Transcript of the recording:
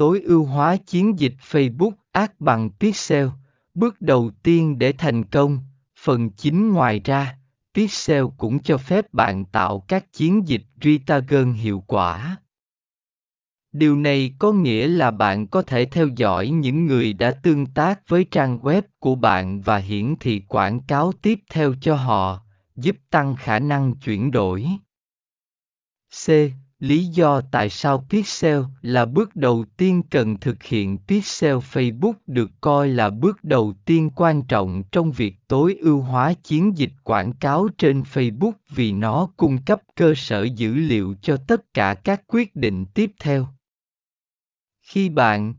tối ưu hóa chiến dịch Facebook Ads bằng Pixel. Bước đầu tiên để thành công, phần chính ngoài ra, Pixel cũng cho phép bạn tạo các chiến dịch retargeting hiệu quả. Điều này có nghĩa là bạn có thể theo dõi những người đã tương tác với trang web của bạn và hiển thị quảng cáo tiếp theo cho họ, giúp tăng khả năng chuyển đổi. C. Lý do tại sao Pixel là bước đầu tiên cần thực hiện Pixel Facebook được coi là bước đầu tiên quan trọng trong việc tối ưu hóa chiến dịch quảng cáo trên Facebook vì nó cung cấp cơ sở dữ liệu cho tất cả các quyết định tiếp theo. Khi bạn,